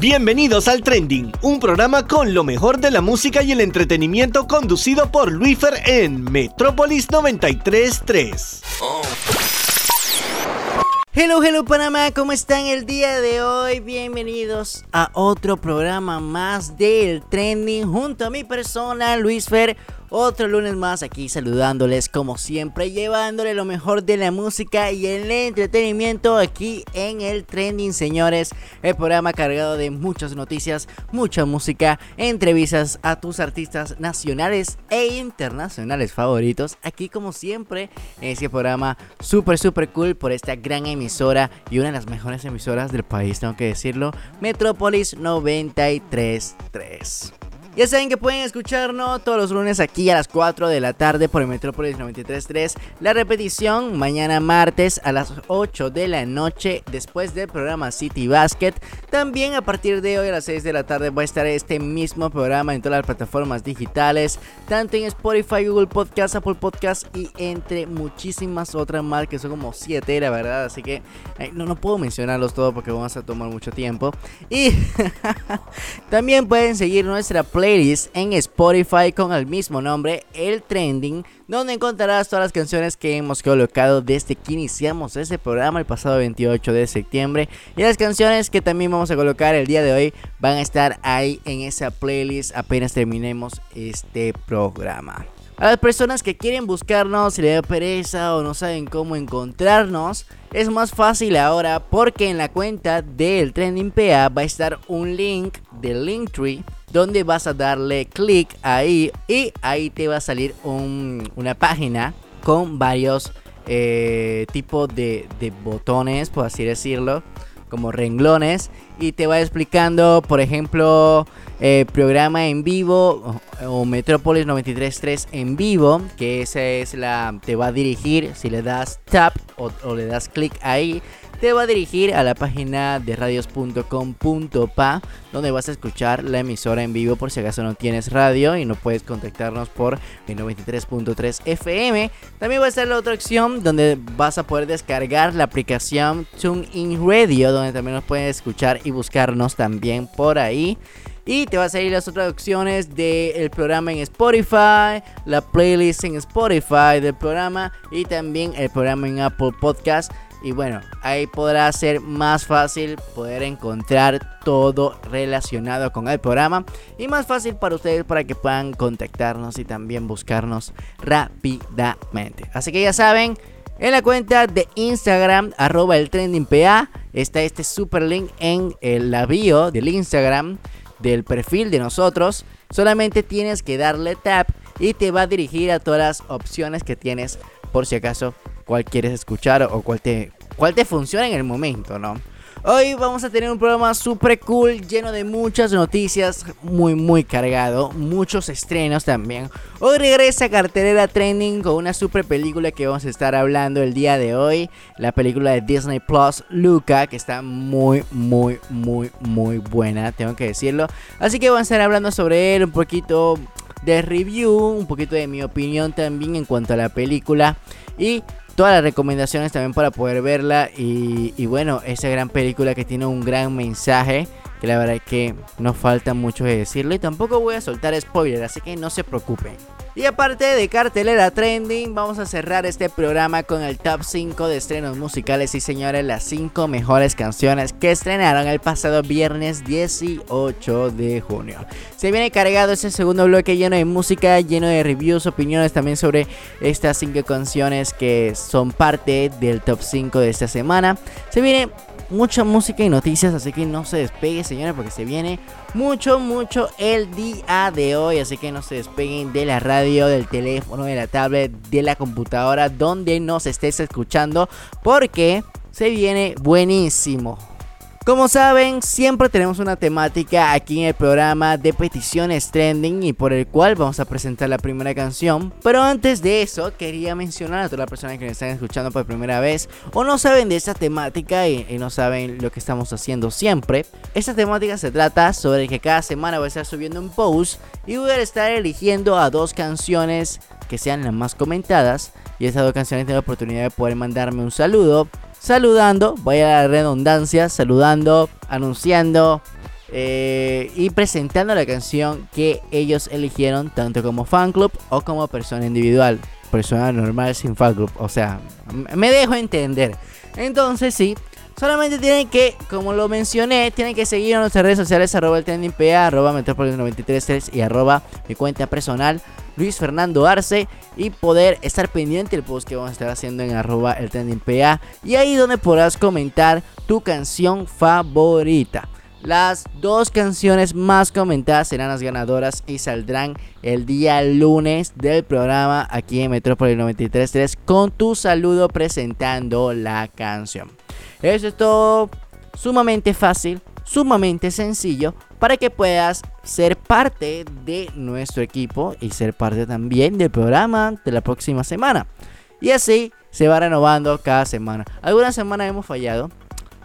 Bienvenidos al Trending, un programa con lo mejor de la música y el entretenimiento conducido por Luifer en Metrópolis 933. Hello, hello Panamá, ¿cómo están el día de hoy? Bienvenidos a otro programa más del Trending junto a mi persona, Luis Fer otro lunes más aquí saludándoles como siempre, llevándole lo mejor de la música y el entretenimiento aquí en el Trending, señores. El programa cargado de muchas noticias, mucha música, entrevistas a tus artistas nacionales e internacionales favoritos. Aquí como siempre, en este programa súper, súper cool por esta gran emisora y una de las mejores emisoras del país, tengo que decirlo, Metrópolis 933. Ya saben que pueden escucharnos todos los lunes aquí a las 4 de la tarde por el Metrópolis 93.3. La repetición mañana martes a las 8 de la noche después del programa City Basket. También a partir de hoy a las 6 de la tarde va a estar este mismo programa en todas las plataformas digitales, tanto en Spotify, Google Podcast, Apple Podcast y entre muchísimas otras más que son como 7 la verdad. Así que no, no puedo mencionarlos todos porque vamos a tomar mucho tiempo. Y también pueden seguir nuestra play en Spotify con el mismo nombre, El Trending, donde encontrarás todas las canciones que hemos colocado desde que iniciamos este programa el pasado 28 de septiembre. Y las canciones que también vamos a colocar el día de hoy van a estar ahí en esa playlist apenas terminemos este programa. A las personas que quieren buscarnos, si le da pereza o no saben cómo encontrarnos, es más fácil ahora porque en la cuenta del Trending PA va a estar un link del Linktree donde vas a darle clic ahí y ahí te va a salir una página con varios eh, tipos de, botones, por así decirlo, como renglones y te va explicando, por ejemplo, eh, programa en vivo o, Metrópolis 93.3 en vivo, que esa es la te va a dirigir si le das tap o, o le das clic ahí te va a dirigir a la página de radios.com.pa donde vas a escuchar la emisora en vivo por si acaso no tienes radio y no puedes contactarnos por 93.3 FM. También va a estar la otra opción donde vas a poder descargar la aplicación TuneIn Radio donde también nos puedes escuchar y buscarnos también por ahí. Y te va a salir las otras opciones del programa en Spotify, la playlist en Spotify del programa y también el programa en Apple Podcast. Y bueno, ahí podrá ser más fácil poder encontrar todo relacionado con el programa. Y más fácil para ustedes para que puedan contactarnos y también buscarnos rápidamente. Así que ya saben, en la cuenta de Instagram, arroba el trendingpa, está este super link en el bio del Instagram, del perfil de nosotros. Solamente tienes que darle tap y te va a dirigir a todas las opciones que tienes por si acaso cuál quieres escuchar o cuál te, cuál te funciona en el momento, ¿no? Hoy vamos a tener un programa super cool, lleno de muchas noticias, muy muy cargado, muchos estrenos también. Hoy regresa Cartelera Trending con una super película que vamos a estar hablando el día de hoy, la película de Disney Plus, Luca, que está muy muy muy muy buena, tengo que decirlo. Así que vamos a estar hablando sobre él, un poquito de review, un poquito de mi opinión también en cuanto a la película y todas las recomendaciones también para poder verla. Y, bueno, esa gran película que tiene un gran mensaje. Que la verdad es que no falta mucho de decirlo. Y tampoco voy a soltar spoiler, así que no se preocupen. Y aparte de cartelera trending, vamos a cerrar este programa con el top 5 de estrenos musicales y señores, las 5 mejores canciones que estrenaron el pasado viernes 18 de junio. Se viene cargado ese segundo bloque lleno de música, lleno de reviews, opiniones también sobre estas 5 canciones que son parte del top 5 de esta semana. Se viene mucha música y noticias, así que no se despegue, señores, porque se viene mucho, mucho el día de hoy. Así que no se despeguen de la radio, del teléfono, de la tablet, de la computadora, donde nos estés escuchando, porque se viene buenísimo. Como saben, siempre tenemos una temática aquí en el programa de peticiones trending y por el cual vamos a presentar la primera canción. Pero antes de eso, quería mencionar a todas las personas que me están escuchando por primera vez o no saben de esta temática y, no saben lo que estamos haciendo siempre. Esta temática se trata sobre que cada semana voy a estar subiendo un post y voy a estar eligiendo a dos canciones que sean las más comentadas. Y estas dos canciones tienen la oportunidad de poder mandarme un saludo saludando, vaya a la redundancia, saludando, anunciando, eh, y presentando la canción que ellos eligieron tanto como fan club o como persona individual. Persona normal sin fan club. O sea, me dejo entender. Entonces sí, Solamente tienen que, como lo mencioné, tienen que seguir en nuestras redes sociales, arroba el trendingpa, arroba metropolis933 y arroba mi cuenta personal, Luis Fernando Arce, y poder estar pendiente del post que vamos a estar haciendo en arroba el trendingpa, y ahí donde podrás comentar tu canción favorita. Las dos canciones más comentadas serán las ganadoras y saldrán el día lunes del programa aquí en Metrópolis 93.3 con tu saludo presentando la canción. Eso es todo sumamente fácil, sumamente sencillo para que puedas ser parte de nuestro equipo y ser parte también del programa de la próxima semana. Y así se va renovando cada semana. Algunas semanas hemos fallado.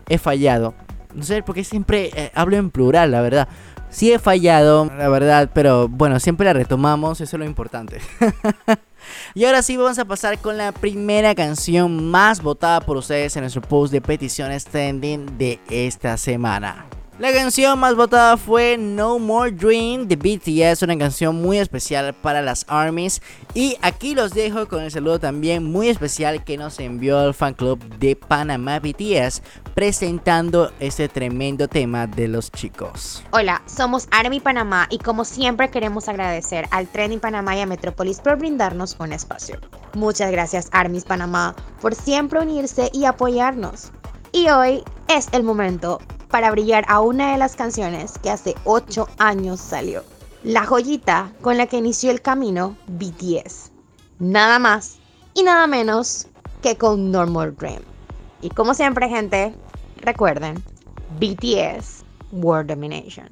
He fallado. No sé por qué siempre eh, hablo en plural, la verdad. Sí he fallado, la verdad, pero bueno, siempre la retomamos, eso es lo importante. Y ahora sí vamos a pasar con la primera canción más votada por ustedes en nuestro post de peticiones trending de esta semana. La canción más votada fue No More Dream de BTS, una canción muy especial para las ARMYs. Y aquí los dejo con el saludo también muy especial que nos envió el fan club de Panamá BTS presentando este tremendo tema de los chicos. Hola, somos ARMY Panamá y como siempre queremos agradecer al Trending Panamá y a Metropolis por brindarnos un espacio. Muchas gracias ARMYs Panamá por siempre unirse y apoyarnos. Y hoy es el momento para brillar a una de las canciones que hace 8 años salió. La joyita con la que inició el camino BTS. Nada más y nada menos que con Normal Dream. Y como siempre, gente, recuerden, BTS World Domination.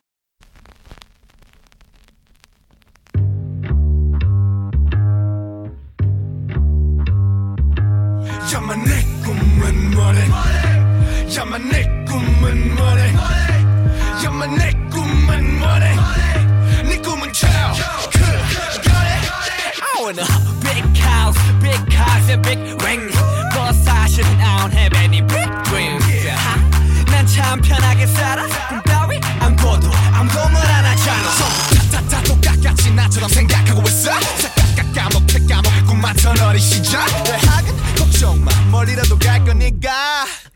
야만 내 꿈은 뭐래? 야만 내 꿈은 뭐래? 네 꿈은 child I want a big house, big cars and big rings. But 사실은 I don't have any big dreams 난참 편하게 살아. 꿈 따위 안 꿔도 아무도 뭘 안하잖아. 다다 똑같이 나처럼 생각하고 있어. 싹 까먹게 까먹 꿈만 턴 어린 시절. 대학은 걱정 마. 멀리라도 갈 거니까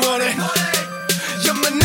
money. money, Your money.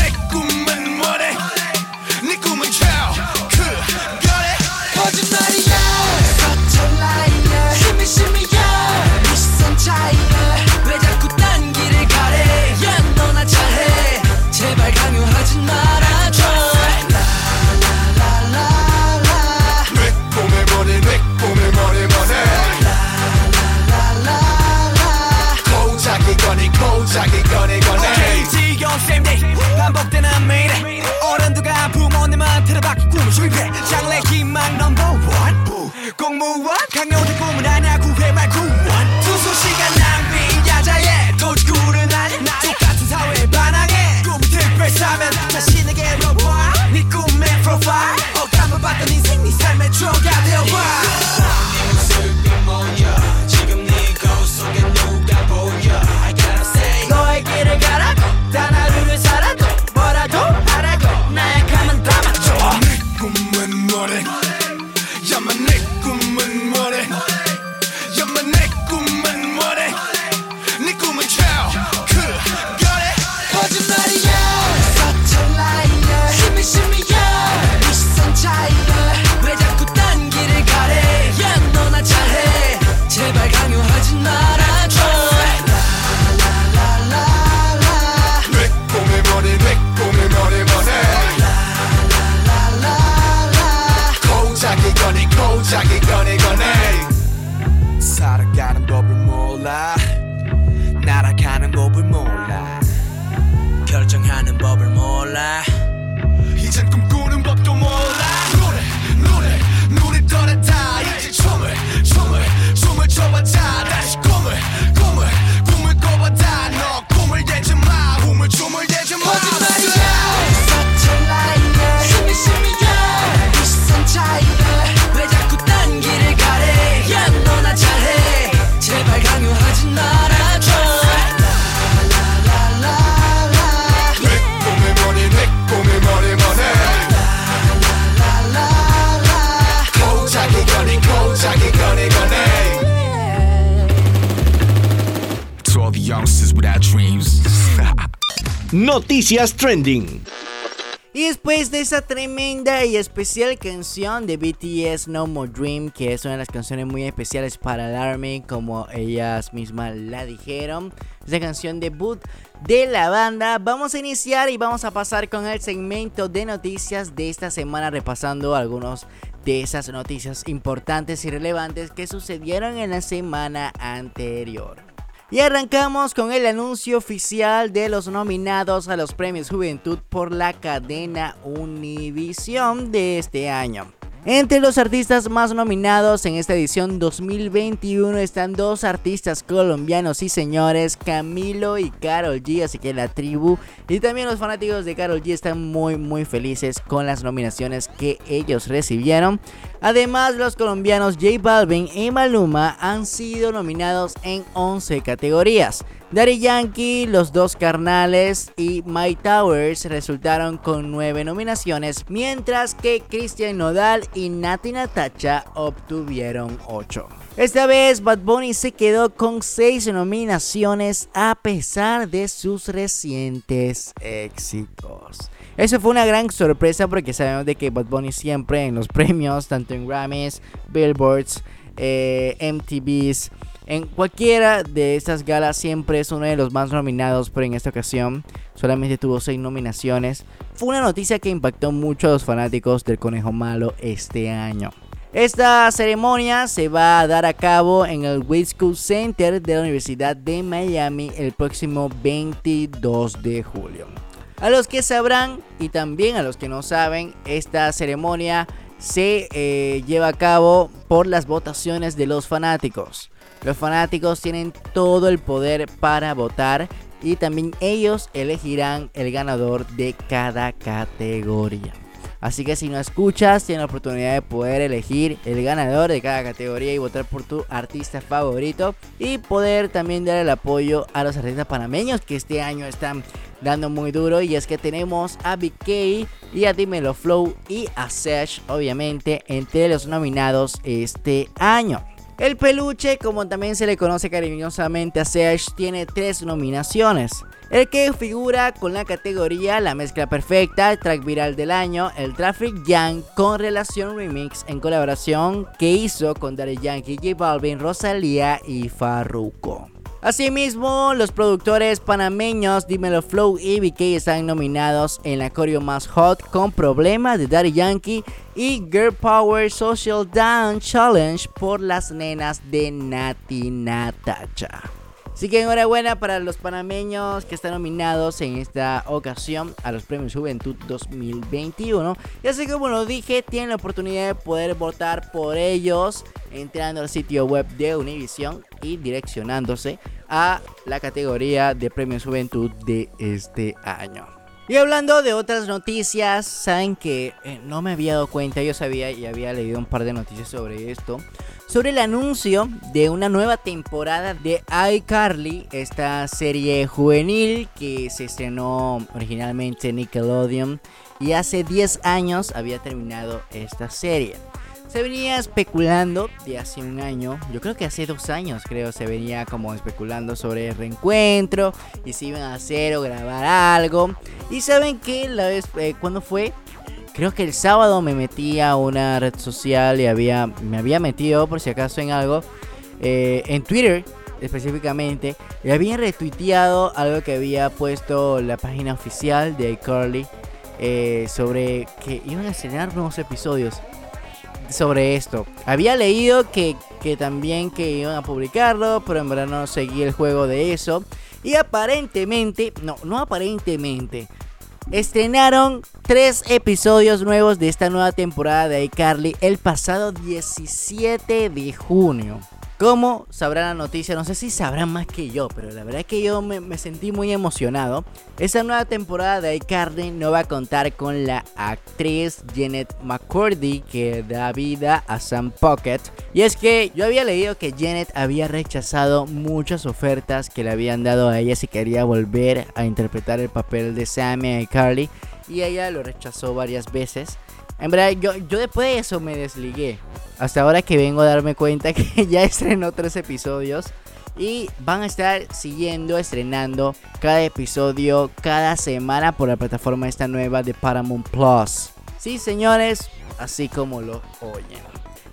Noticias Trending. Y después de esa tremenda y especial canción de BTS No More Dream, que es una de las canciones muy especiales para el Army, como ellas mismas la dijeron, esa canción debut de la banda, vamos a iniciar y vamos a pasar con el segmento de noticias de esta semana, repasando algunos de esas noticias importantes y relevantes que sucedieron en la semana anterior. Y arrancamos con el anuncio oficial de los nominados a los premios Juventud por la cadena Univision de este año. Entre los artistas más nominados en esta edición 2021 están dos artistas colombianos y señores, Camilo y Carol G, así que la tribu y también los fanáticos de Carol G están muy muy felices con las nominaciones que ellos recibieron. Además, los colombianos J Balvin y Maluma han sido nominados en 11 categorías. Daddy Yankee, Los Dos Carnales y My Towers resultaron con 9 nominaciones, mientras que Christian Nodal y Nati Natacha obtuvieron 8. Esta vez Bad Bunny se quedó con 6 nominaciones a pesar de sus recientes éxitos. Eso fue una gran sorpresa porque sabemos de que Bad Bunny siempre en los premios, tanto en Grammys, Billboards, eh, MTVs, en cualquiera de estas galas siempre es uno de los más nominados, pero en esta ocasión solamente tuvo 6 nominaciones. Fue una noticia que impactó mucho a los fanáticos del Conejo Malo este año. Esta ceremonia se va a dar a cabo en el School Center de la Universidad de Miami el próximo 22 de julio. A los que sabrán y también a los que no saben, esta ceremonia se eh, lleva a cabo por las votaciones de los fanáticos. Los fanáticos tienen todo el poder para votar y también ellos elegirán el ganador de cada categoría. Así que si no escuchas, tienes la oportunidad de poder elegir el ganador de cada categoría y votar por tu artista favorito. Y poder también dar el apoyo a los artistas panameños que este año están dando muy duro. Y es que tenemos a BK y a Dimelo Flow y a Sesh, obviamente, entre los nominados este año. El peluche, como también se le conoce cariñosamente a Serge, tiene tres nominaciones. El que figura con la categoría La Mezcla Perfecta, track viral del año, el Traffic Young con relación remix en colaboración que hizo con Daddy Yankee, J Balvin, Rosalía y Farruko. Asimismo, los productores panameños Dimelo Flow y BK están nominados en la coreo más hot con Problema de Daddy Yankee y Girl Power Social Dance Challenge por las nenas de Nati Natacha. Así que enhorabuena para los panameños que están nominados en esta ocasión a los Premios Juventud 2021. Y así como lo dije, tienen la oportunidad de poder votar por ellos entrando al sitio web de Univision y direccionándose a la categoría de Premios Juventud de este año. Y hablando de otras noticias, saben que eh, no me había dado cuenta, yo sabía y había leído un par de noticias sobre esto sobre el anuncio de una nueva temporada de iCarly, esta serie juvenil que se estrenó originalmente en Nickelodeon y hace 10 años había terminado esta serie. Se venía especulando de hace un año, yo creo que hace dos años creo, se venía como especulando sobre el reencuentro y si iban a hacer o grabar algo. Y saben que la vez, eh, cuando fue, Creo que el sábado me metí a una red social y había, me había metido por si acaso en algo. Eh, en Twitter específicamente. Y había retuiteado algo que había puesto la página oficial de iCarly. Eh, sobre que iban a estrenar nuevos episodios sobre esto. Había leído que, que, también que iban a publicarlo, pero en verdad no seguí el juego de eso. Y aparentemente, no, no aparentemente, estrenaron tres episodios nuevos de esta nueva temporada de iCarly el pasado 17 de junio. Como sabrán la noticia, no sé si sabrán más que yo, pero la verdad es que yo me, sentí muy emocionado. Esta nueva temporada de iCarly no va a contar con la actriz Janet McCurdy que da vida a Sam Pocket. Y es que yo había leído que Janet había rechazado muchas ofertas que le habían dado a ella si quería volver a interpretar el papel de Sam y iCarly. Y ella lo rechazó varias veces. En verdad, yo, yo después de eso me desligué. Hasta ahora que vengo a darme cuenta que ya estrenó tres episodios. y van a estar siguiendo, estrenando cada episodio cada semana por la plataforma esta nueva de Paramount Plus. Sí, señores, así como lo oyen.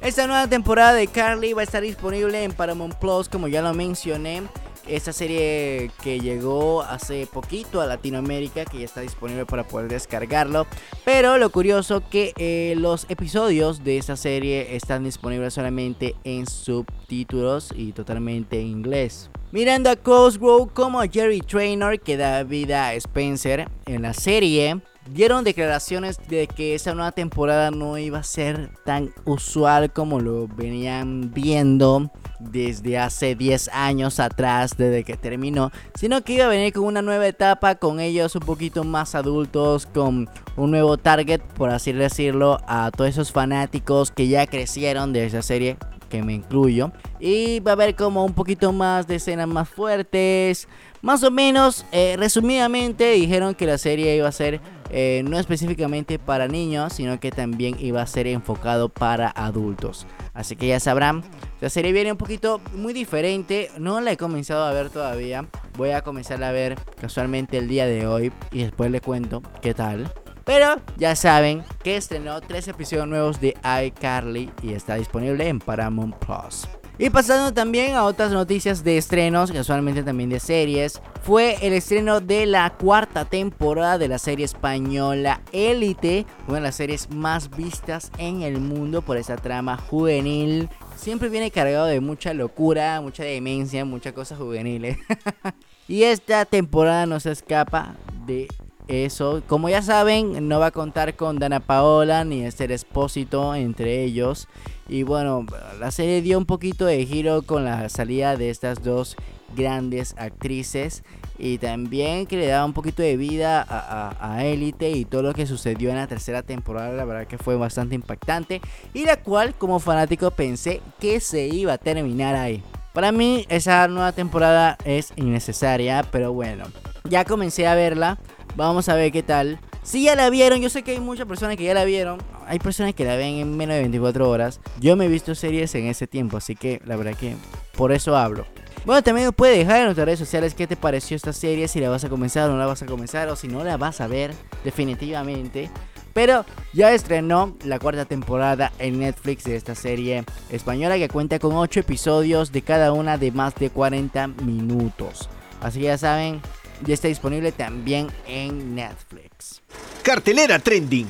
Esta nueva temporada de Carly va a estar disponible en Paramount Plus, como ya lo mencioné. Esta serie que llegó hace poquito a Latinoamérica, que ya está disponible para poder descargarlo. Pero lo curioso que eh, los episodios de esta serie están disponibles solamente en subtítulos y totalmente en inglés. Mirando a Cosgrove como Jerry Traynor que da vida a Spencer en la serie, dieron declaraciones de que esa nueva temporada no iba a ser tan usual como lo venían viendo desde hace 10 años atrás, desde que terminó, sino que iba a venir con una nueva etapa, con ellos un poquito más adultos, con un nuevo target, por así decirlo, a todos esos fanáticos que ya crecieron de esa serie, que me incluyo. Y va a haber como un poquito más de escenas más fuertes. Más o menos, eh, resumidamente, dijeron que la serie iba a ser eh, no específicamente para niños, sino que también iba a ser enfocado para adultos. Así que ya sabrán, la serie viene un poquito muy diferente. No la he comenzado a ver todavía. Voy a comenzar a ver casualmente el día de hoy y después le cuento qué tal. Pero ya saben que estrenó tres episodios nuevos de iCarly y está disponible en Paramount Plus. Y pasando también a otras noticias de estrenos, casualmente también de series, fue el estreno de la cuarta temporada de la serie española Élite, una de las series más vistas en el mundo por esa trama juvenil. Siempre viene cargado de mucha locura, mucha demencia, muchas cosas juveniles. y esta temporada no se escapa de eso. Como ya saben, no va a contar con Dana Paola ni Esther Espósito entre ellos. Y bueno, la serie dio un poquito de giro con la salida de estas dos grandes actrices y también que le daba un poquito de vida a Élite y todo lo que sucedió en la tercera temporada, la verdad que fue bastante impactante y la cual como fanático pensé que se iba a terminar ahí. Para mí esa nueva temporada es innecesaria, pero bueno, ya comencé a verla, vamos a ver qué tal. Si ya la vieron, yo sé que hay muchas personas que ya la vieron. Hay personas que la ven en menos de 24 horas. Yo me he visto series en ese tiempo, así que la verdad que por eso hablo. Bueno, también nos puede dejar en nuestras redes sociales qué te pareció esta serie, si la vas a comenzar o no la vas a comenzar, o si no la vas a ver, definitivamente. Pero ya estrenó la cuarta temporada en Netflix de esta serie española que cuenta con 8 episodios de cada una de más de 40 minutos. Así que ya saben, ya está disponible también en Netflix. Cartelera Trending.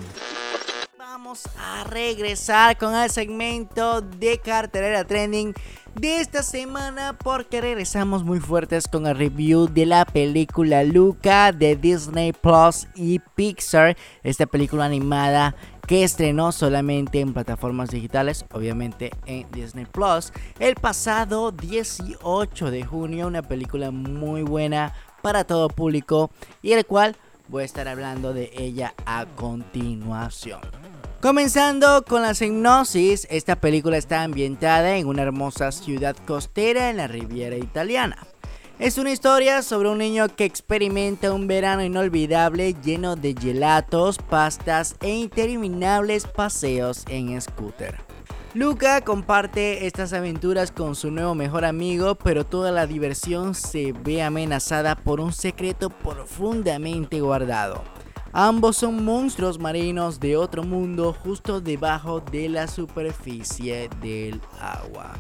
Vamos a regresar con el segmento de Cartelera Trending de esta semana porque regresamos muy fuertes con el review de la película Luca de Disney Plus y Pixar, esta película animada que estrenó solamente en plataformas digitales, obviamente en Disney Plus, el pasado 18 de junio, una película muy buena, para todo público y el cual voy a estar hablando de ella a continuación. Comenzando con la hipnosis, esta película está ambientada en una hermosa ciudad costera en la Riviera Italiana. Es una historia sobre un niño que experimenta un verano inolvidable lleno de gelatos, pastas e interminables paseos en scooter. Luca comparte estas aventuras con su nuevo mejor amigo, pero toda la diversión se ve amenazada por un secreto profundamente guardado. Ambos son monstruos marinos de otro mundo justo debajo de la superficie del agua.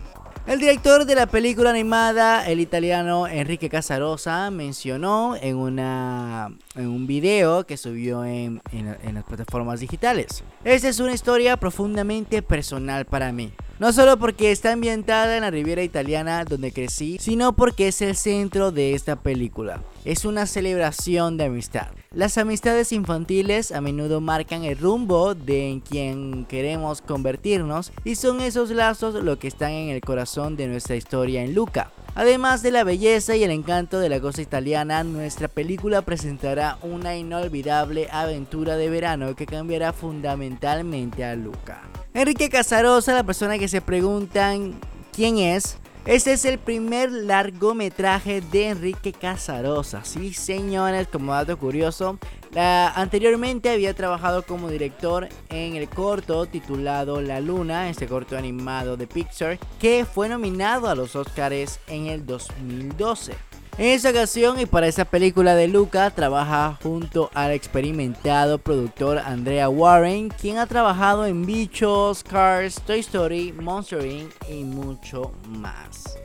El director de la película animada, el italiano Enrique Casarosa, mencionó en, una, en un video que subió en, en las plataformas digitales. Esta es una historia profundamente personal para mí. No solo porque está ambientada en la Riviera Italiana donde crecí, sino porque es el centro de esta película. Es una celebración de amistad. Las amistades infantiles a menudo marcan el rumbo de en quien queremos convertirnos y son esos lazos lo que están en el corazón de nuestra historia en Luca. Además de la belleza y el encanto de la cosa italiana, nuestra película presentará una inolvidable aventura de verano que cambiará fundamentalmente a Luca. Enrique Casarosa, la persona que se preguntan quién es, este es el primer largometraje de Enrique Casarosa. Sí, señores, como dato curioso, anteriormente había trabajado como director en el corto titulado La Luna, este corto animado de Pixar, que fue nominado a los Oscars en el 2012. En esta ocasión y para esa película de Luca trabaja junto al experimentado productor Andrea Warren, quien ha trabajado en Bichos, Cars, Toy Story, Monster Inc. y mucho más.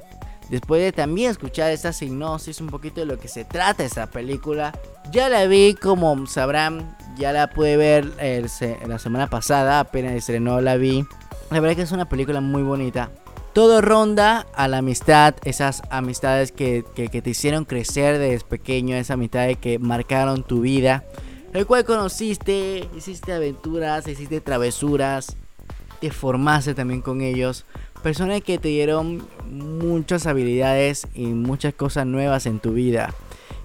Después de también escuchar esta sinopsis, un poquito de lo que se trata esta película, ya la vi como sabrán, ya la pude ver la semana pasada, apenas estrenó la vi. La verdad que es una película muy bonita. Todo ronda a la amistad, esas amistades que, que, te hicieron crecer desde pequeño, esas amistades que marcaron tu vida, el cual conociste, hiciste aventuras, hiciste travesuras, te formaste también con ellos. Personas que te dieron muchas habilidades y muchas cosas nuevas en tu vida.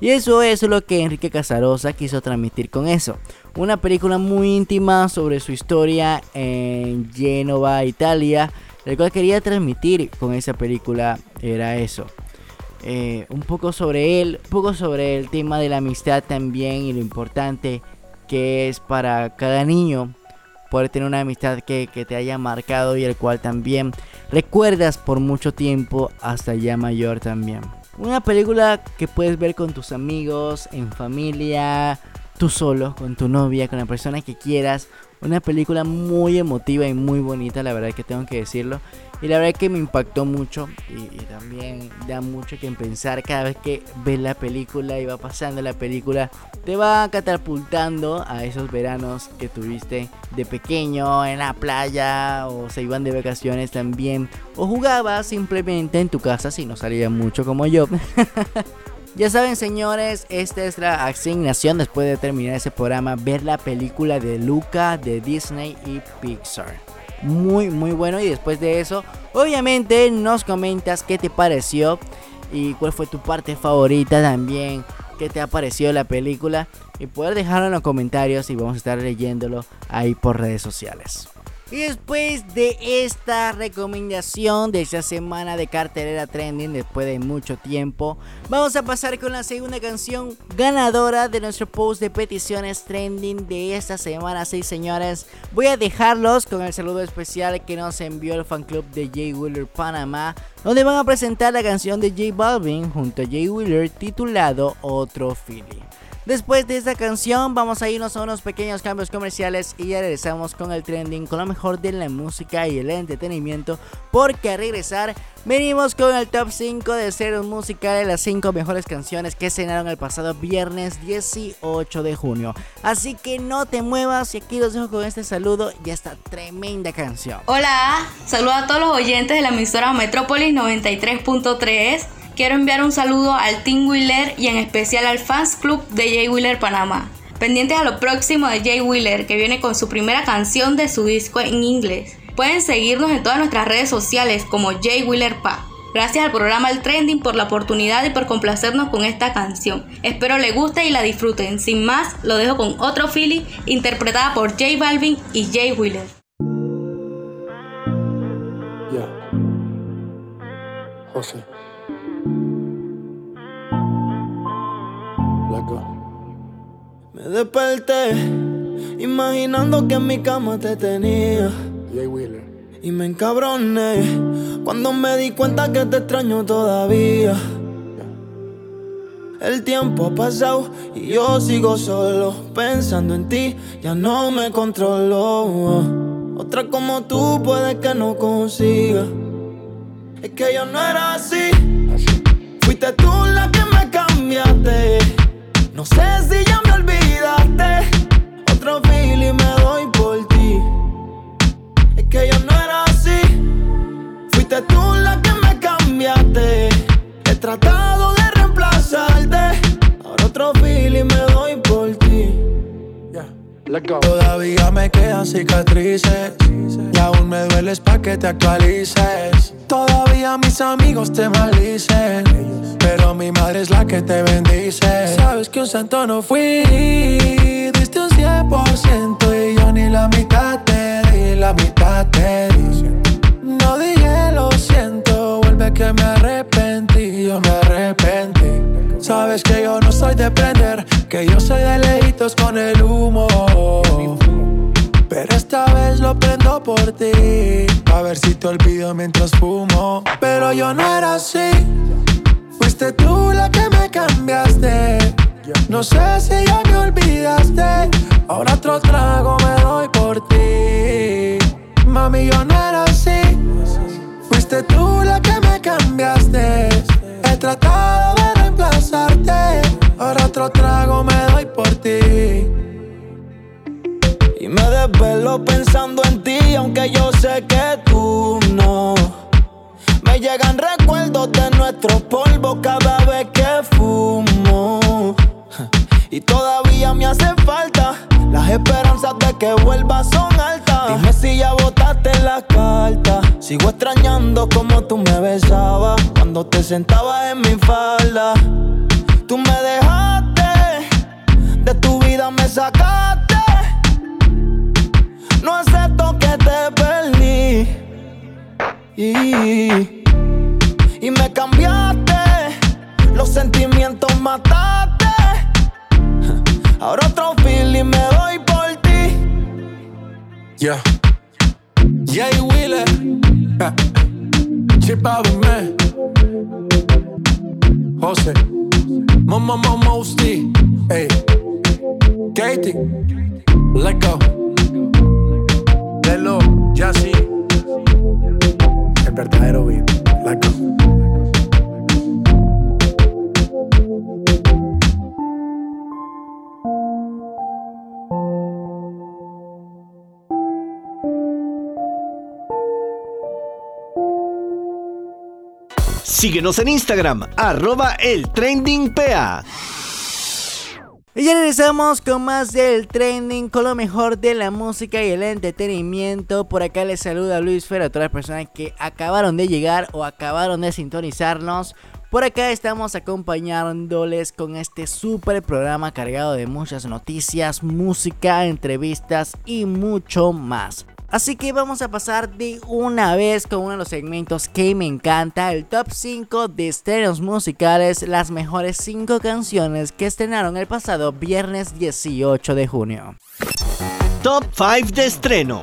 Y eso es lo que Enrique Casarosa quiso transmitir con eso. Una película muy íntima sobre su historia en Génova, Italia. Lo cual quería transmitir con esa película era eso. Eh, un poco sobre él, un poco sobre el tema de la amistad también y lo importante que es para cada niño poder tener una amistad que, te haya marcado y el cual también recuerdas por mucho tiempo hasta ya mayor también. Una película que puedes ver con tus amigos, en familia, tú solo, con tu novia, con la persona que quieras. Una película muy emotiva y muy bonita, la verdad que tengo que decirlo. Y la verdad que me impactó mucho y, también da mucho que pensar cada vez que ves la película y va pasando la película. Te va catapultando a esos veranos que tuviste de pequeño en la playa o se iban de vacaciones también. O jugabas simplemente en tu casa si no salía mucho como yo. Ya saben señores, esta es la asignación después de terminar ese programa, ver la película de Luca de Disney y Pixar. Muy muy bueno y después de eso, obviamente nos comentas qué te pareció y cuál fue tu parte favorita también, qué te ha parecido la película y poder dejarlo en los comentarios y vamos a estar leyéndolo ahí por redes sociales. Y después de esta recomendación de esta semana de cartelera trending, después de mucho tiempo, vamos a pasar con la segunda canción ganadora de nuestro post de peticiones trending de esta semana. Sí, señores, voy a dejarlos con el saludo especial que nos envió el fan club de Jay Wheeler Panamá, donde van a presentar la canción de J Balvin junto a Jay Wheeler titulado Otro Feeling. Después de esta canción vamos a irnos a unos pequeños cambios comerciales y ya regresamos con el trending, con lo mejor de la música y el entretenimiento, porque a regresar venimos con el top 5 de series musicales, las 5 mejores canciones que cenaron el pasado viernes 18 de junio. Así que no te muevas y aquí los dejo con este saludo y esta tremenda canción. Hola, saludo a todos los oyentes de la emisora Metrópolis 93.3 quiero enviar un saludo al Team Wheeler y en especial al Fans Club de Jay Wheeler Panamá. Pendientes a lo próximo de Jay Wheeler, que viene con su primera canción de su disco en inglés. Pueden seguirnos en todas nuestras redes sociales como Jay Wheeler Pa. Gracias al programa El Trending por la oportunidad y por complacernos con esta canción. Espero le guste y la disfruten. Sin más, lo dejo con otro Philly interpretada por Jay Balvin y Jay Wheeler. José. Me desperté imaginando que en mi cama te tenía. Y me encabroné cuando me di cuenta que te extraño todavía. El tiempo ha pasado y yo sigo solo pensando en ti. Ya no me controlo. Otra como tú puede que no consiga. Es que yo no era así. Fuiste tú la que me cambiaste. No sé si ya me olvidaste. Tratado de reemplazarte. Ahora otro feeling me doy por ti. Todavía me quedan cicatrices y aún me dueles pa' que te actualices. Todavía mis amigos te maldicen, pero mi madre es la que te bendice. Sabes que un santo no fui, diste un 100% y yo ni la mitad te di, la mitad te di. No dije lo siento, vuelve que me arrepentí, me arrepentí. Sabes que yo no soy de prender, que yo soy de lejitos con el humo. Pero esta vez lo prendo por ti. A ver si te olvido mientras fumo. Pero yo no era así. Fuiste tú la que me cambiaste. No sé si ya me olvidaste. Ahora otro trago me doy por ti. Mami, yo no era así. Fuiste tú la que me cambiaste. Tratado de reemplazarte. Ahora otro trago me doy por ti. Y me desvelo pensando en ti, aunque yo sé que tú no. Me llegan recuerdos de nuestros polvos cada vez que fumo. Y todavía me hace falta. Las esperanzas de que vuelvas son altas. Dime si ya botaste la carta. Sigo extrañando como tú me besabas cuando te sentabas en mi falda. Tú me dejaste, de tu vida me sacaste. No acepto que te perdí. Y, y me cambiaste, los sentimientos mataste. Ahora otro feeling me doy por ti. Yeah. Jay Wheeler. Chip out of man. Jose. Momo Momo. Hey. Katie. Let go. Lelo. Jassy. El verdadero beat. Let go. Síguenos en Instagram, arroba el trending. Y ya regresamos con más del trending, con lo mejor de la música y el entretenimiento. Por acá les saluda Luis Fer a todas las personas que acabaron de llegar o acabaron de sintonizarnos. Por acá estamos acompañándoles con este super programa cargado de muchas noticias, música, entrevistas y mucho más. Así que vamos a pasar de una vez con uno de los segmentos que me encanta, el top 5 de estrenos musicales, las mejores 5 canciones que estrenaron el pasado viernes 18 de junio. Top 5 de estreno.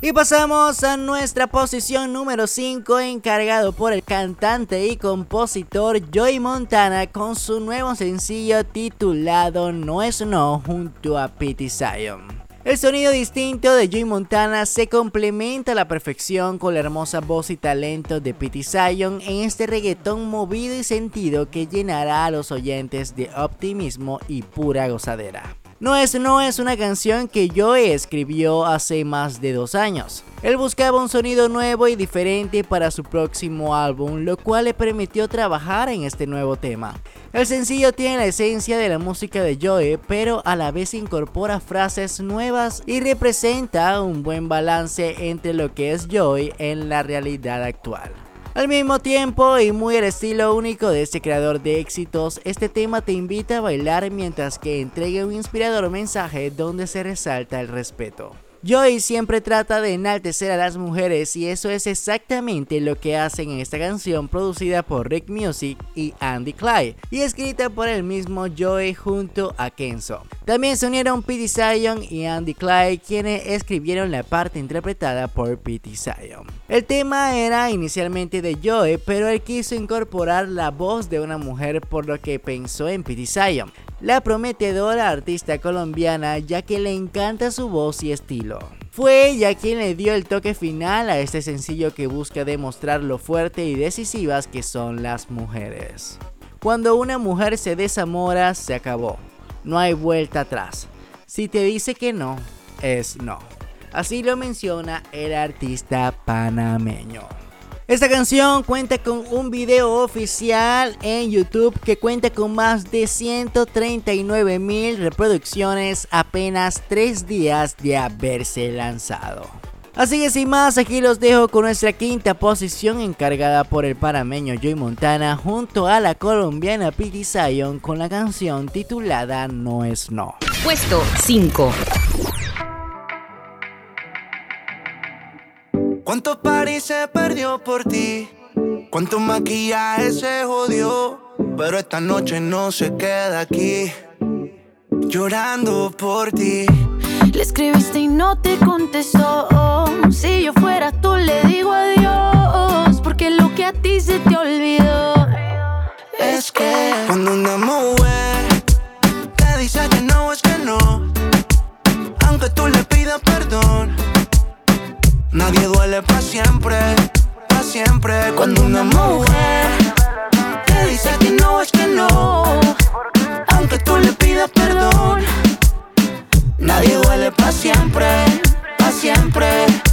Y pasamos a nuestra posición número 5 encargado por el cantante y compositor Joey Montana con su nuevo sencillo titulado No es No junto a Pity Zion. El sonido distinto de Joey Montana se complementa a la perfección con la hermosa voz y talento de Pity Zion en este reggaetón movido y sentido que llenará a los oyentes de optimismo y pura gozadera. No es, no es una canción que Joey escribió hace más de dos años. Él buscaba un sonido nuevo y diferente para su próximo álbum, lo cual le permitió trabajar en este nuevo tema. El sencillo tiene la esencia de la música de Joey, pero a la vez incorpora frases nuevas y representa un buen balance entre lo que es Joey en la realidad actual. Al mismo tiempo y muy al estilo único de este creador de éxitos, este tema te invita a bailar mientras que entrega un inspirador mensaje donde se resalta el respeto. Joey siempre trata de enaltecer a las mujeres y eso es exactamente lo que hacen en esta canción producida por Rick Music y Andy Clyde y escrita por el mismo Joey junto a Kenzo. También se unieron Pete Zion y Andy Clyde quienes escribieron la parte interpretada por Pete Zion. El tema era inicialmente de Joey pero él quiso incorporar la voz de una mujer por lo que pensó en Pete Zion la prometedora artista colombiana ya que le encanta su voz y estilo. Fue ella quien le dio el toque final a este sencillo que busca demostrar lo fuerte y decisivas que son las mujeres. Cuando una mujer se desamora, se acabó. No hay vuelta atrás. Si te dice que no, es no. Así lo menciona el artista panameño. Esta canción cuenta con un video oficial en YouTube que cuenta con más de 139 mil reproducciones apenas 3 días de haberse lanzado. Así que sin más, aquí los dejo con nuestra quinta posición encargada por el panameño Joy Montana junto a la colombiana Pity Zion con la canción titulada No es No. Puesto 5. ¿Cuánto París se perdió por ti? ¿Cuánto maquillaje se jodió? Pero esta noche no se queda aquí, llorando por ti. Le escribiste y no te contestó. Si yo fuera tú, le digo adiós. Porque lo que a ti se te olvidó es que Cuando una mujer te dice que no es que no, aunque tú le pidas perdón, nadie duele para siempre, para siempre. Cuando una mujer te dice que no es que no, aunque tú le pidas perdón, nadie duele para siempre, para siempre.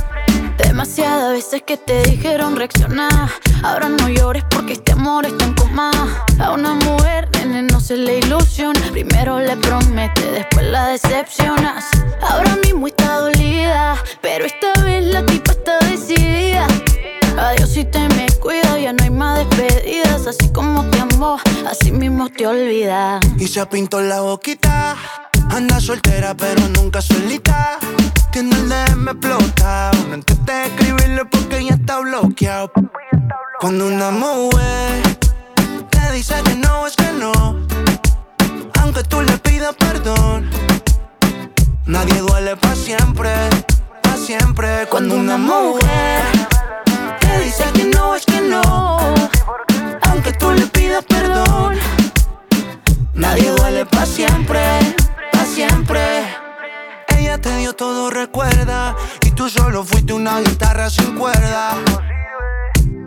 Demasiadas veces que te dijeron reaccionar. Ahora no llores porque este amor está en coma. A una mujer, nene, no se le ilusiona. Primero le promete, después la decepcionas. Ahora mismo está dolida, pero esta vez la tipa está decidida. Adiós si te me cuida, ya no hay más despedidas. Así como te amó, así mismo te olvida. Y se pintó la boquita. Anda soltera, pero nunca solita. Tiene el DM explotado. No intenté escribirle porque ya está bloqueado. Cuando una mujer te dice que no es que no, aunque tú le pidas perdón, nadie duele para siempre, para siempre. Cuando una mujer te dice que no es que no, aunque tú le pidas perdón, nadie duele para siempre, siempre. Ella te dio todo, recuerda. Y tú solo fuiste una guitarra sin cuerda.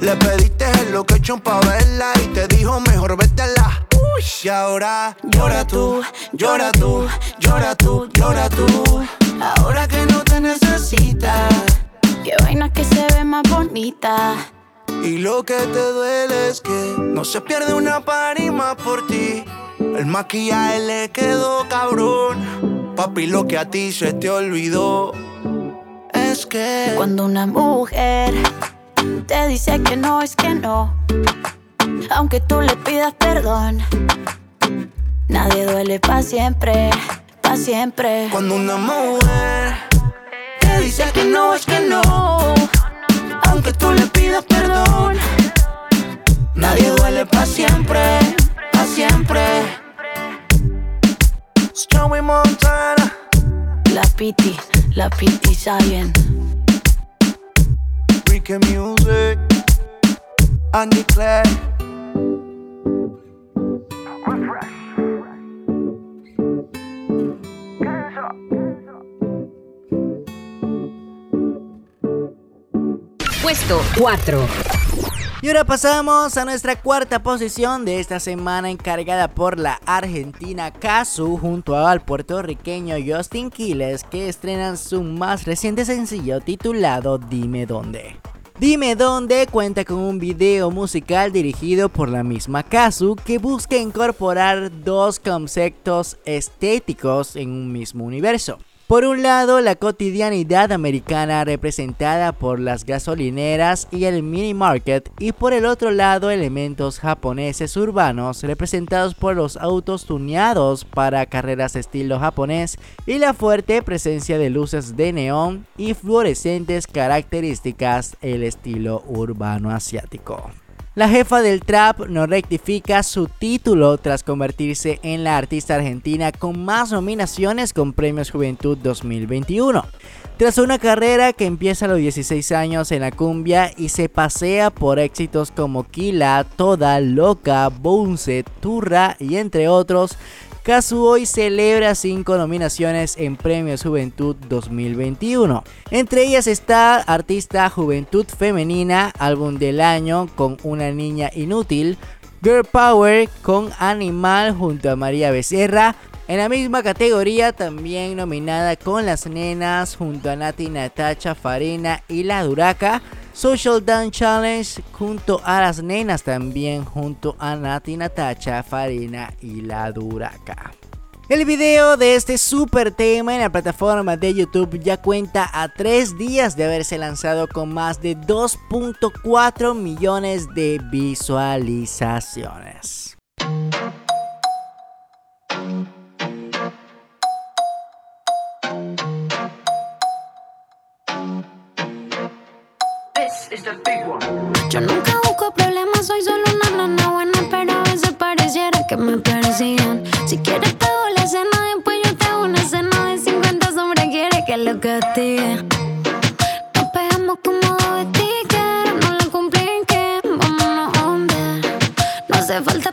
Le pediste el location pa' verla y te dijo mejor vete a la. Uy, y ahora llora tú, llora tú, llora tú, llora tú. Ahora que no te necesita. Qué vaina que se ve más bonita. Y lo que te duele es que no se pierde una parima por ti. El maquillaje le quedó cabrón. Papi, lo que a ti se te olvidó es que Cuando una mujer te dice que no es que no, aunque tú le pidas perdón, nadie duele para siempre, para siempre. Cuando una mujer te dice que no es que no, aunque tú le pidas perdón, nadie duele para siempre, para siempre. Joey Montana, La piti, la piti Zion. Ricky Music, Andy Clay. Puesto 4. Y ahora pasamos a nuestra cuarta posición de esta semana encargada por la argentina Kazu junto al puertorriqueño Justin Quiles que estrenan su más reciente sencillo titulado Dime Dónde. Dime Dónde cuenta con un video musical dirigido por la misma Kazu que busca incorporar dos conceptos estéticos en un mismo universo. Por un lado, la cotidianidad americana representada por las gasolineras y el mini market, y por el otro lado, elementos japoneses urbanos representados por los autos tuneados para carreras estilo japonés y la fuerte presencia de luces de neón y fluorescentes características el estilo urbano asiático. La jefa del trap no rectifica su título tras convertirse en la artista argentina con más nominaciones con Premios Juventud 2021. Tras una carrera que empieza a los 16 años en la cumbia y se pasea por éxitos como Kila, Toda, Loca, Bounce, Turra y entre otros, Kazu hoy celebra 5 nominaciones en Premios Juventud 2021. Entre ellas está Artista Juventud Femenina, Álbum del Año con Una Niña Inútil, Girl Power con Animal junto a María Becerra, en la misma categoría también nominada con las nenas junto a Nati Natacha Farina y La Duraca. Social Dance Challenge junto a las nenas también junto a Nati Natacha Farina y La Duraca. El video de este super tema en la plataforma de YouTube ya cuenta a 3 días de haberse lanzado con más de 2.4 millones de visualizaciones. Yo nunca busco problemas, soy solo una nana buena, pero a veces pareciera que me persigan. Si quieres te doy la cena, después yo te hago una cena de 50 sombras, quiere que lo castigue. Nos pegamos como dos no la cumplen que vamos vámonos hombre. No hace falta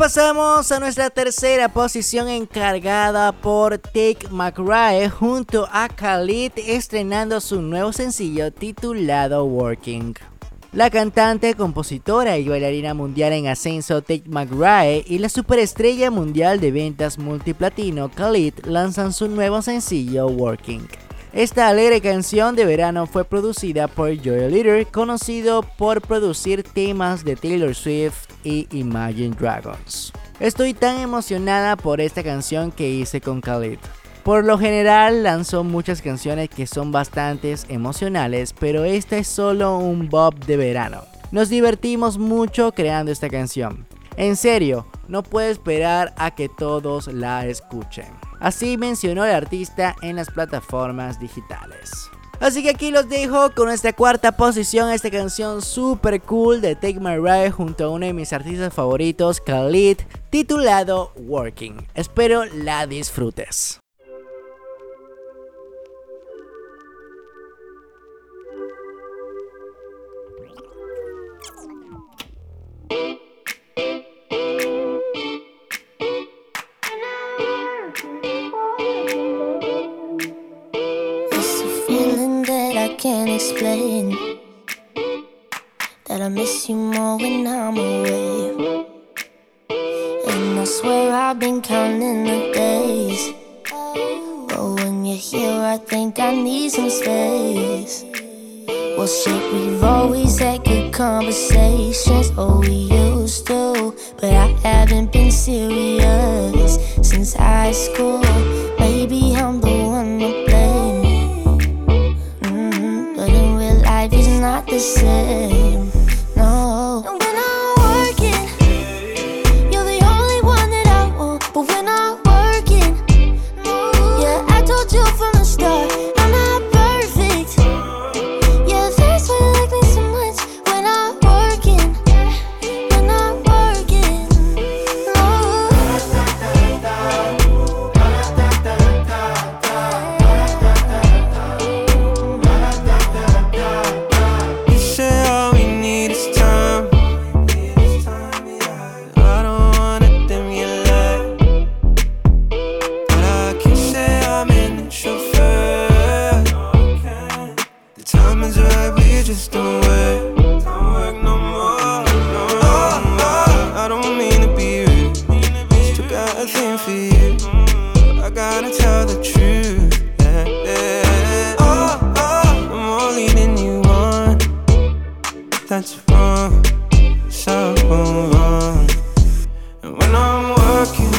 pasamos a nuestra tercera posición encargada por Take McRae junto a Khalid estrenando su nuevo sencillo titulado Working. La cantante, compositora y bailarina mundial en ascenso Tate McRae y la superestrella mundial de ventas multiplatino Khalid lanzan su nuevo sencillo Working. Esta alegre canción de verano fue producida por Joel Leader, conocido por producir temas de Taylor Swift y Imagine Dragons. Estoy tan emocionada por esta canción que hice con Khalid. Por lo general lanzó muchas canciones que son bastante emocionales, pero esta es solo un bob de verano. Nos divertimos mucho creando esta canción. En serio, no puede esperar a que todos la escuchen. Así mencionó el artista en las plataformas digitales. Así que aquí los dejo con esta cuarta posición, esta canción super cool de Take My Ride junto a uno de mis artistas favoritos, Khalid, titulado Working. Espero la disfrutes. And when I'm working,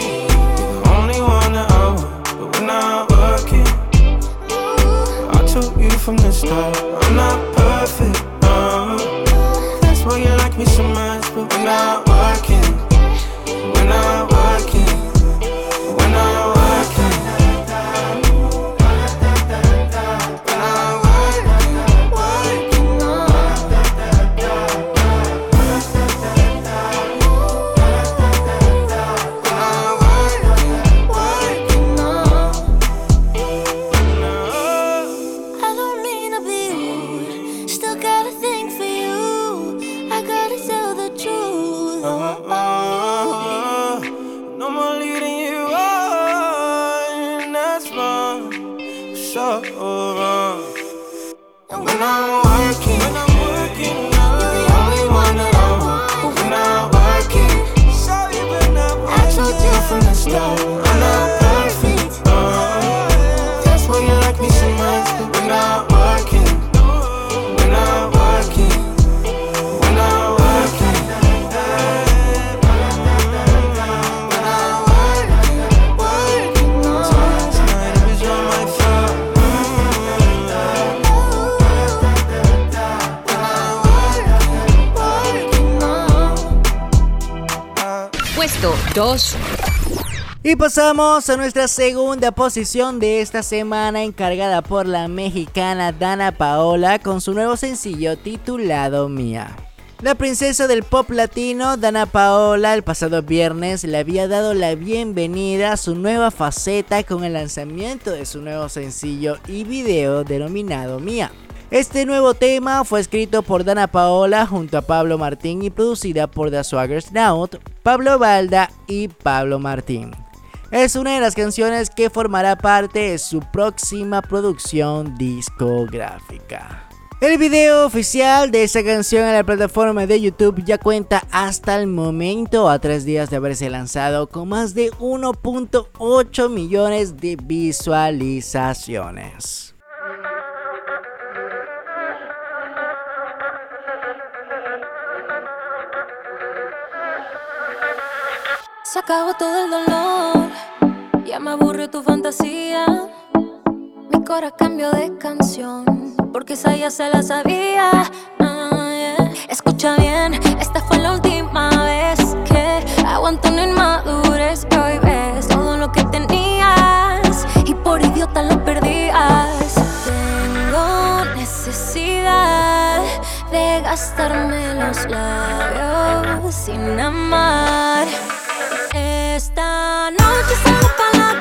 you're the only one that I want. But when I'm working, I told you from the start, pasamos a nuestra segunda posición de esta semana encargada por la mexicana Dana Paola con su nuevo sencillo titulado Mía. La princesa del pop latino, Dana Paola, el pasado viernes le había dado la bienvenida a su nueva faceta con el lanzamiento de su nuevo sencillo y video denominado Mía. Este nuevo tema fue escrito por Dana Paola junto a Pablo Martín y producida por The Swagger Snout, Pablo Balda y Pablo Martín. Es una de las canciones que formará parte de su próxima producción discográfica. El video oficial de esta canción en la plataforma de YouTube ya cuenta hasta el momento, a tres días de haberse lanzado, con más de 1.8 millones de visualizaciones. Se acabó todo el dolor. Ya me aburrió tu fantasía. Mi cora cambió de canción. Porque esa ya se la sabía. Ah. Escucha bien, esta fue la última vez que aguanto una inmadurez. Que hoy ves todo lo que tenías. Y por idiota lo perdías. Tengo necesidad de gastarme los labios sin amar. Esta noche salgo pa' la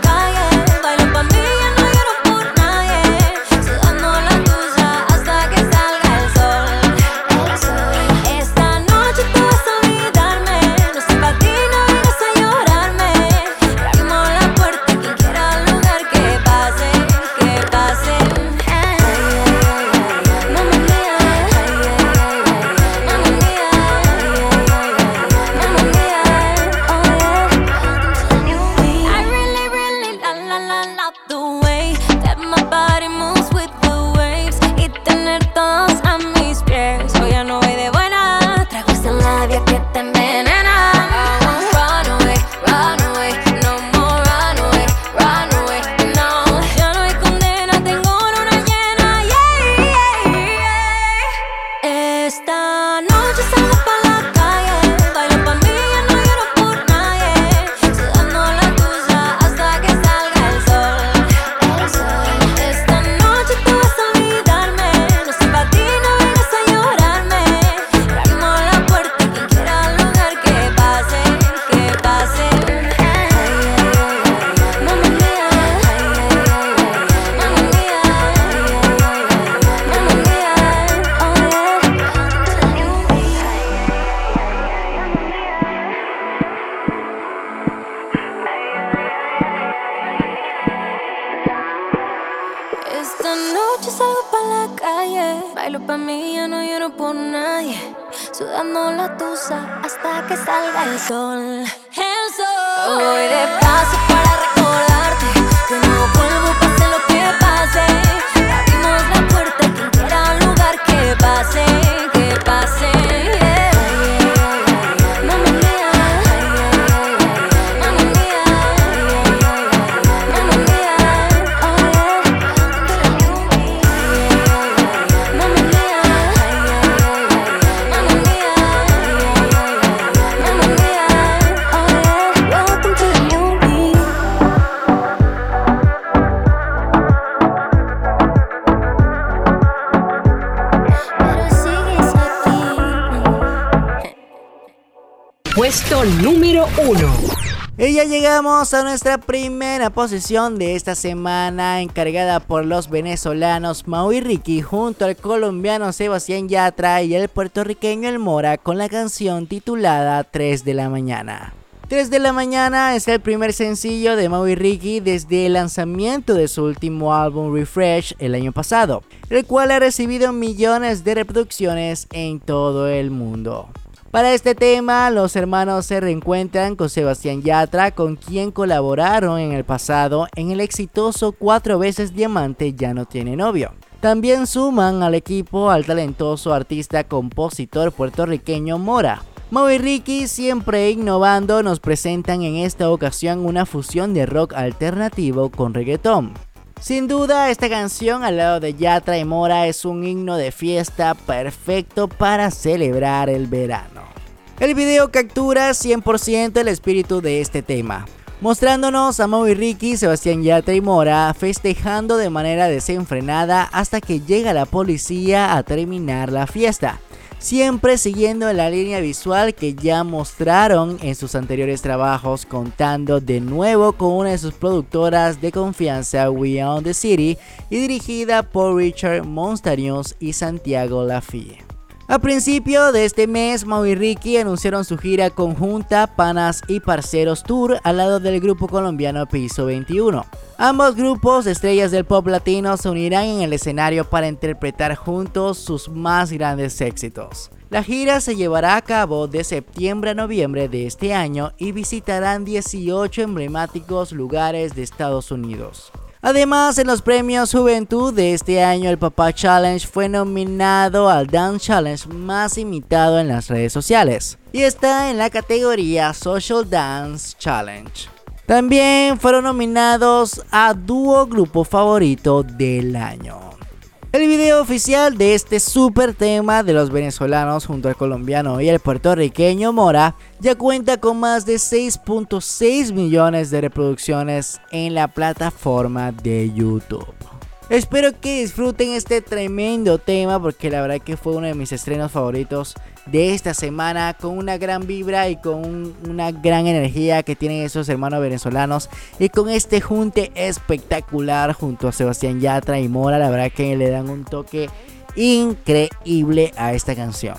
Puesto número 1. Y ya llegamos a nuestra primera posición de esta semana, encargada por los venezolanos Mau y Ricky, junto al colombiano Sebastián Yatra y el puertorriqueño El Mora, con la canción titulada 3 de la mañana. 3 de la mañana es el primer sencillo de Mau y Ricky desde el lanzamiento de su último álbum Refresh el año pasado, el cual ha recibido millones de reproducciones en todo el mundo. Para este tema, los hermanos se reencuentran con Sebastián Yatra, con quien colaboraron en el pasado en el exitoso Cuatro veces Diamante Ya no tiene novio. También suman al equipo al talentoso artista compositor puertorriqueño Mora. Mau y Ricky, siempre innovando, nos presentan en esta ocasión una fusión de rock alternativo con reggaetón. Sin duda, esta canción al lado de Yatra y Mora es un himno de fiesta perfecto para celebrar el verano. El video captura 100% el espíritu de este tema, mostrándonos a Mau Ricky, Sebastián Yatra y Mora festejando de manera desenfrenada hasta que llega la policía a terminar la fiesta siempre siguiendo la línea visual que ya mostraron en sus anteriores trabajos, contando de nuevo con una de sus productoras de confianza, We Own the City, y dirigida por Richard Monstarius y Santiago Lafie. A principio de este mes, Mau y Ricky anunciaron su gira conjunta Panas y Parceros Tour al lado del grupo colombiano Piso 21. Ambos grupos, estrellas del pop latino, se unirán en el escenario para interpretar juntos sus más grandes éxitos. La gira se llevará a cabo de septiembre a noviembre de este año y visitarán 18 emblemáticos lugares de Estados Unidos. Además, en los premios Juventud de este año, el Papá Challenge fue nominado al Dance Challenge más imitado en las redes sociales y está en la categoría Social Dance Challenge. También fueron nominados a Dúo Grupo Favorito del Año. El video oficial de este super tema de los venezolanos junto al colombiano y el puertorriqueño Mora ya cuenta con más de 6.6 millones de reproducciones en la plataforma de YouTube. Espero que disfruten este tremendo tema porque la verdad que fue uno de mis estrenos favoritos de esta semana con una gran vibra y con un- una gran energía que tienen esos hermanos venezolanos. Y con este junte espectacular junto a Sebastián Yatra y Mora la verdad que le dan un toque increíble a esta canción.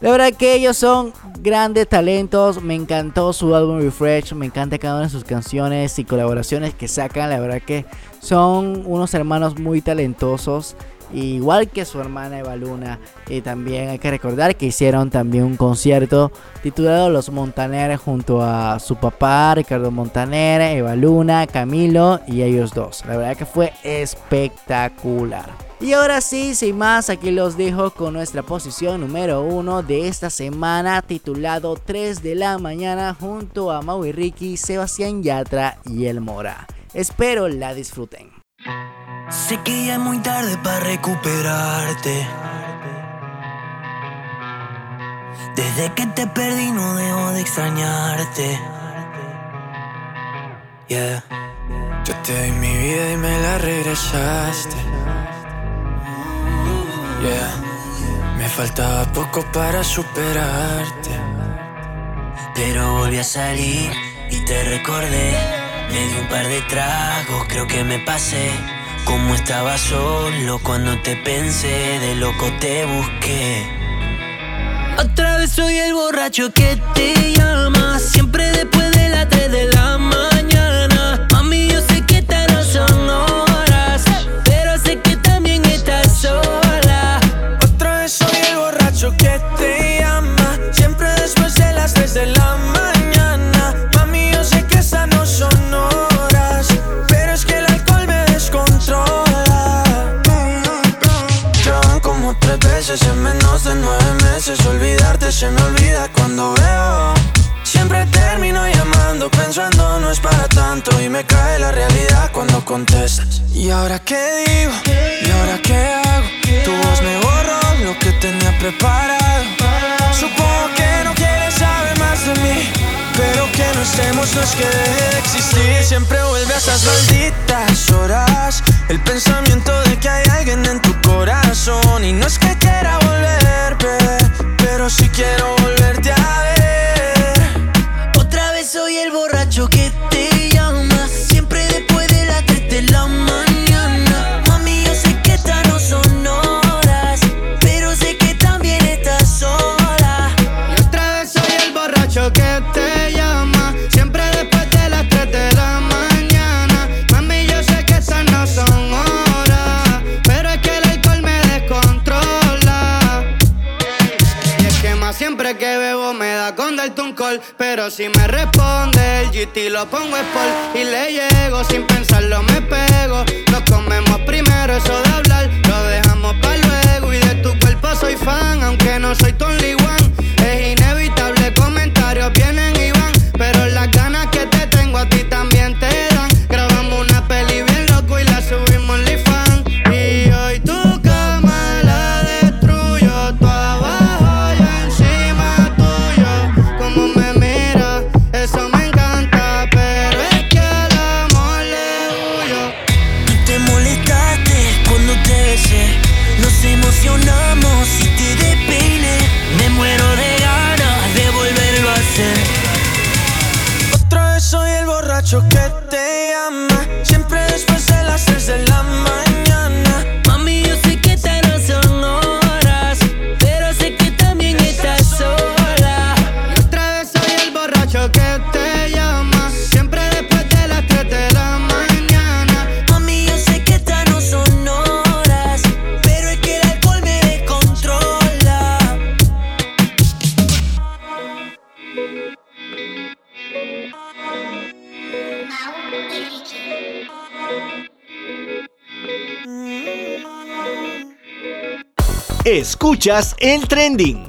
La verdad que ellos son grandes talentos, me encantó su álbum Refresh, me encanta cada una de sus canciones y colaboraciones que sacan, la verdad que son unos hermanos muy talentosos, igual que su hermana Eva Luna. Y también hay que recordar que hicieron también un concierto titulado Los Montaner junto a su papá Ricardo Montaner, Eva Luna, Camilo y ellos dos. La verdad que fue espectacular. Y ahora sí, sin más, aquí los dejo con nuestra posición número uno de esta semana, titulado 3 de la mañana, junto a Mau y Ricky, Sebastián Yatra y El Mora. Espero la disfruten. Sé que ya es muy tarde para recuperarte. Desde que te perdí no dejo de extrañarte. Yeah. Yo te di mi vida y me la regresaste. Yeah. Me faltaba poco para superarte. Pero volví a salir y te recordé. Me di un par de tragos, creo que me pasé. Como estaba solo cuando te pensé, de loco te busqué. Otra vez soy el borracho que te llama, siempre después de las 3 de la mañana. Veces en menos de nueve meses. Olvidarte se me olvida cuando veo. Siempre termino llamando pensando no es para tanto y me cae la realidad cuando contestas. ¿Y ahora qué digo? ¿Y ahora qué hago? Tu voz me borró lo que tenía preparado. Supongo que no quieres saber más de mí. Pero que no estemos no es que deje de existir. Siempre vuelve a esas malditas horas. El pensamiento de que hay alguien en tu corazón. Y no es que quiera volver, Pero si quiero volverte a ver. Otra vez soy el borracho que Pero si me responde el GT lo pongo sport Y le llego. Sin pensarlo me pego. Nos comemos primero eso de hablar Lo dejamos para luego. Y de tu cuerpo soy fan Aunque no soy tu only one. Es inevitable comentarios vienen Escuchas el trending.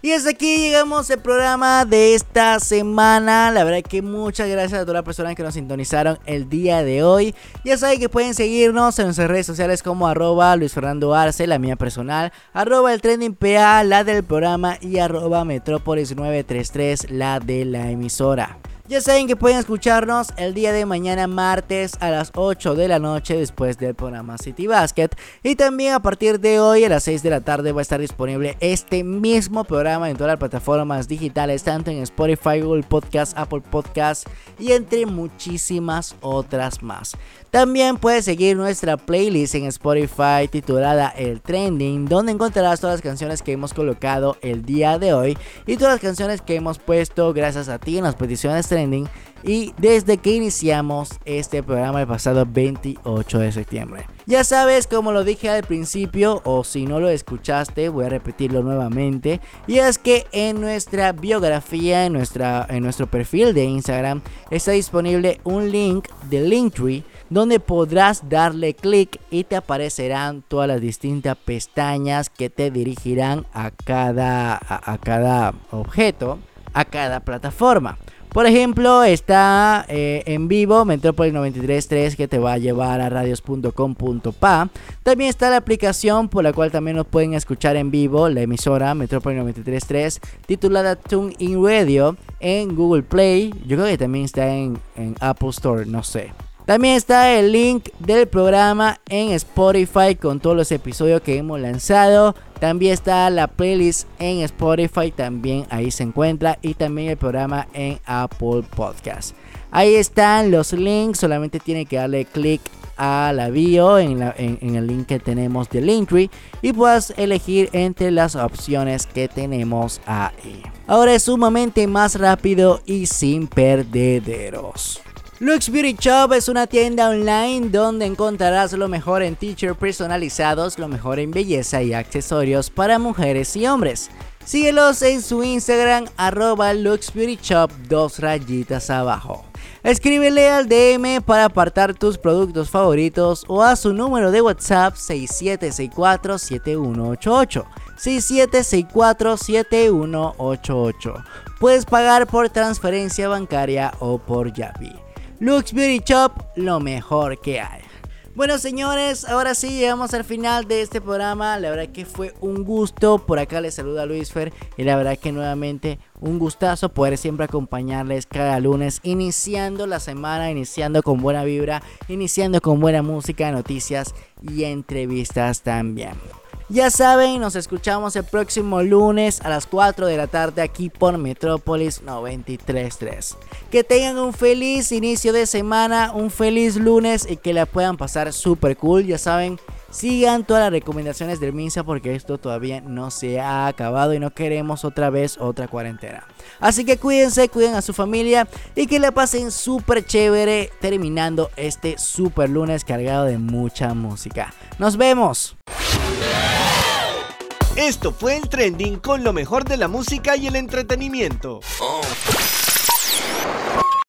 Y hasta aquí llegamos al programa de esta semana. La verdad que muchas gracias a todas las personas que nos sintonizaron el día de hoy. Ya saben que pueden seguirnos en nuestras redes sociales como arroba Luis Fernando Arce, la mía personal, arroba el trending PA, la del programa y arroba Metrópolis 933, la de la emisora. Ya saben que pueden escucharnos el día de mañana martes a las 8 de la noche después del programa City Basket. Y también a partir de hoy a las 6 de la tarde va a estar disponible este mismo programa en todas las plataformas digitales, tanto en Spotify, Google Podcast, Apple Podcast y entre muchísimas otras más. También puedes seguir nuestra playlist en Spotify titulada El Trending, donde encontrarás todas las canciones que hemos colocado el día de hoy y todas las canciones que hemos puesto gracias a ti en las peticiones trending y desde que iniciamos este programa el pasado 28 de septiembre. Ya sabes, como lo dije al principio, o si no lo escuchaste, voy a repetirlo nuevamente. Y es que en nuestra biografía, en, nuestra, en nuestro perfil de Instagram, está disponible un link de Linktree donde podrás darle clic y te aparecerán todas las distintas pestañas que te dirigirán a cada, a, cada objeto, a cada plataforma. Por ejemplo, está eh, en vivo Metrópolis 93.3 que te va a llevar a radios.com.pa. También está la aplicación por la cual también nos pueden escuchar en vivo, la emisora Metrópolis 93.3, titulada TuneIn Radio en Google Play. Yo creo que también está en, en Apple Store, no sé. También está el link del programa en Spotify con todos los episodios que hemos lanzado. También está la playlist en Spotify, también ahí se encuentra. Y también el programa en Apple Podcast. Ahí están los links, solamente tiene que darle clic a la bio en- en el link que tenemos de Linktree y puedas elegir entre las opciones que tenemos ahí. Ahora es sumamente más rápido y sin perdederos. Lux Beauty Shop es una tienda online donde encontrarás lo mejor en t-shirts personalizados, lo mejor en belleza y accesorios para mujeres y hombres. Síguelos en su Instagram arroba luxbeautyshop dos rayitas abajo. Escríbele al DM para apartar tus productos favoritos o a su número de WhatsApp 6764-7188. 6764-7188. Puedes pagar por transferencia bancaria o por Yapi. Lux Beauty Shop, lo mejor que hay. Bueno señores, ahora sí llegamos al final de este programa. La verdad que fue un gusto. Por acá les saluda Luis Fer. Y la verdad que nuevamente un gustazo poder siempre acompañarles cada lunes. Iniciando la semana, iniciando con buena vibra, iniciando con buena música, noticias y entrevistas también. Ya saben, nos escuchamos el próximo lunes a las 4 de la tarde aquí por Metrópolis 933. Que tengan un feliz inicio de semana, un feliz lunes y que la puedan pasar súper cool. Ya saben, sigan todas las recomendaciones del MINSA porque esto todavía no se ha acabado y no queremos otra vez otra cuarentena. Así que cuídense, cuiden a su familia y que la pasen súper chévere terminando este súper lunes cargado de mucha música. Nos vemos. Esto fue el trending con lo mejor de la música y el entretenimiento.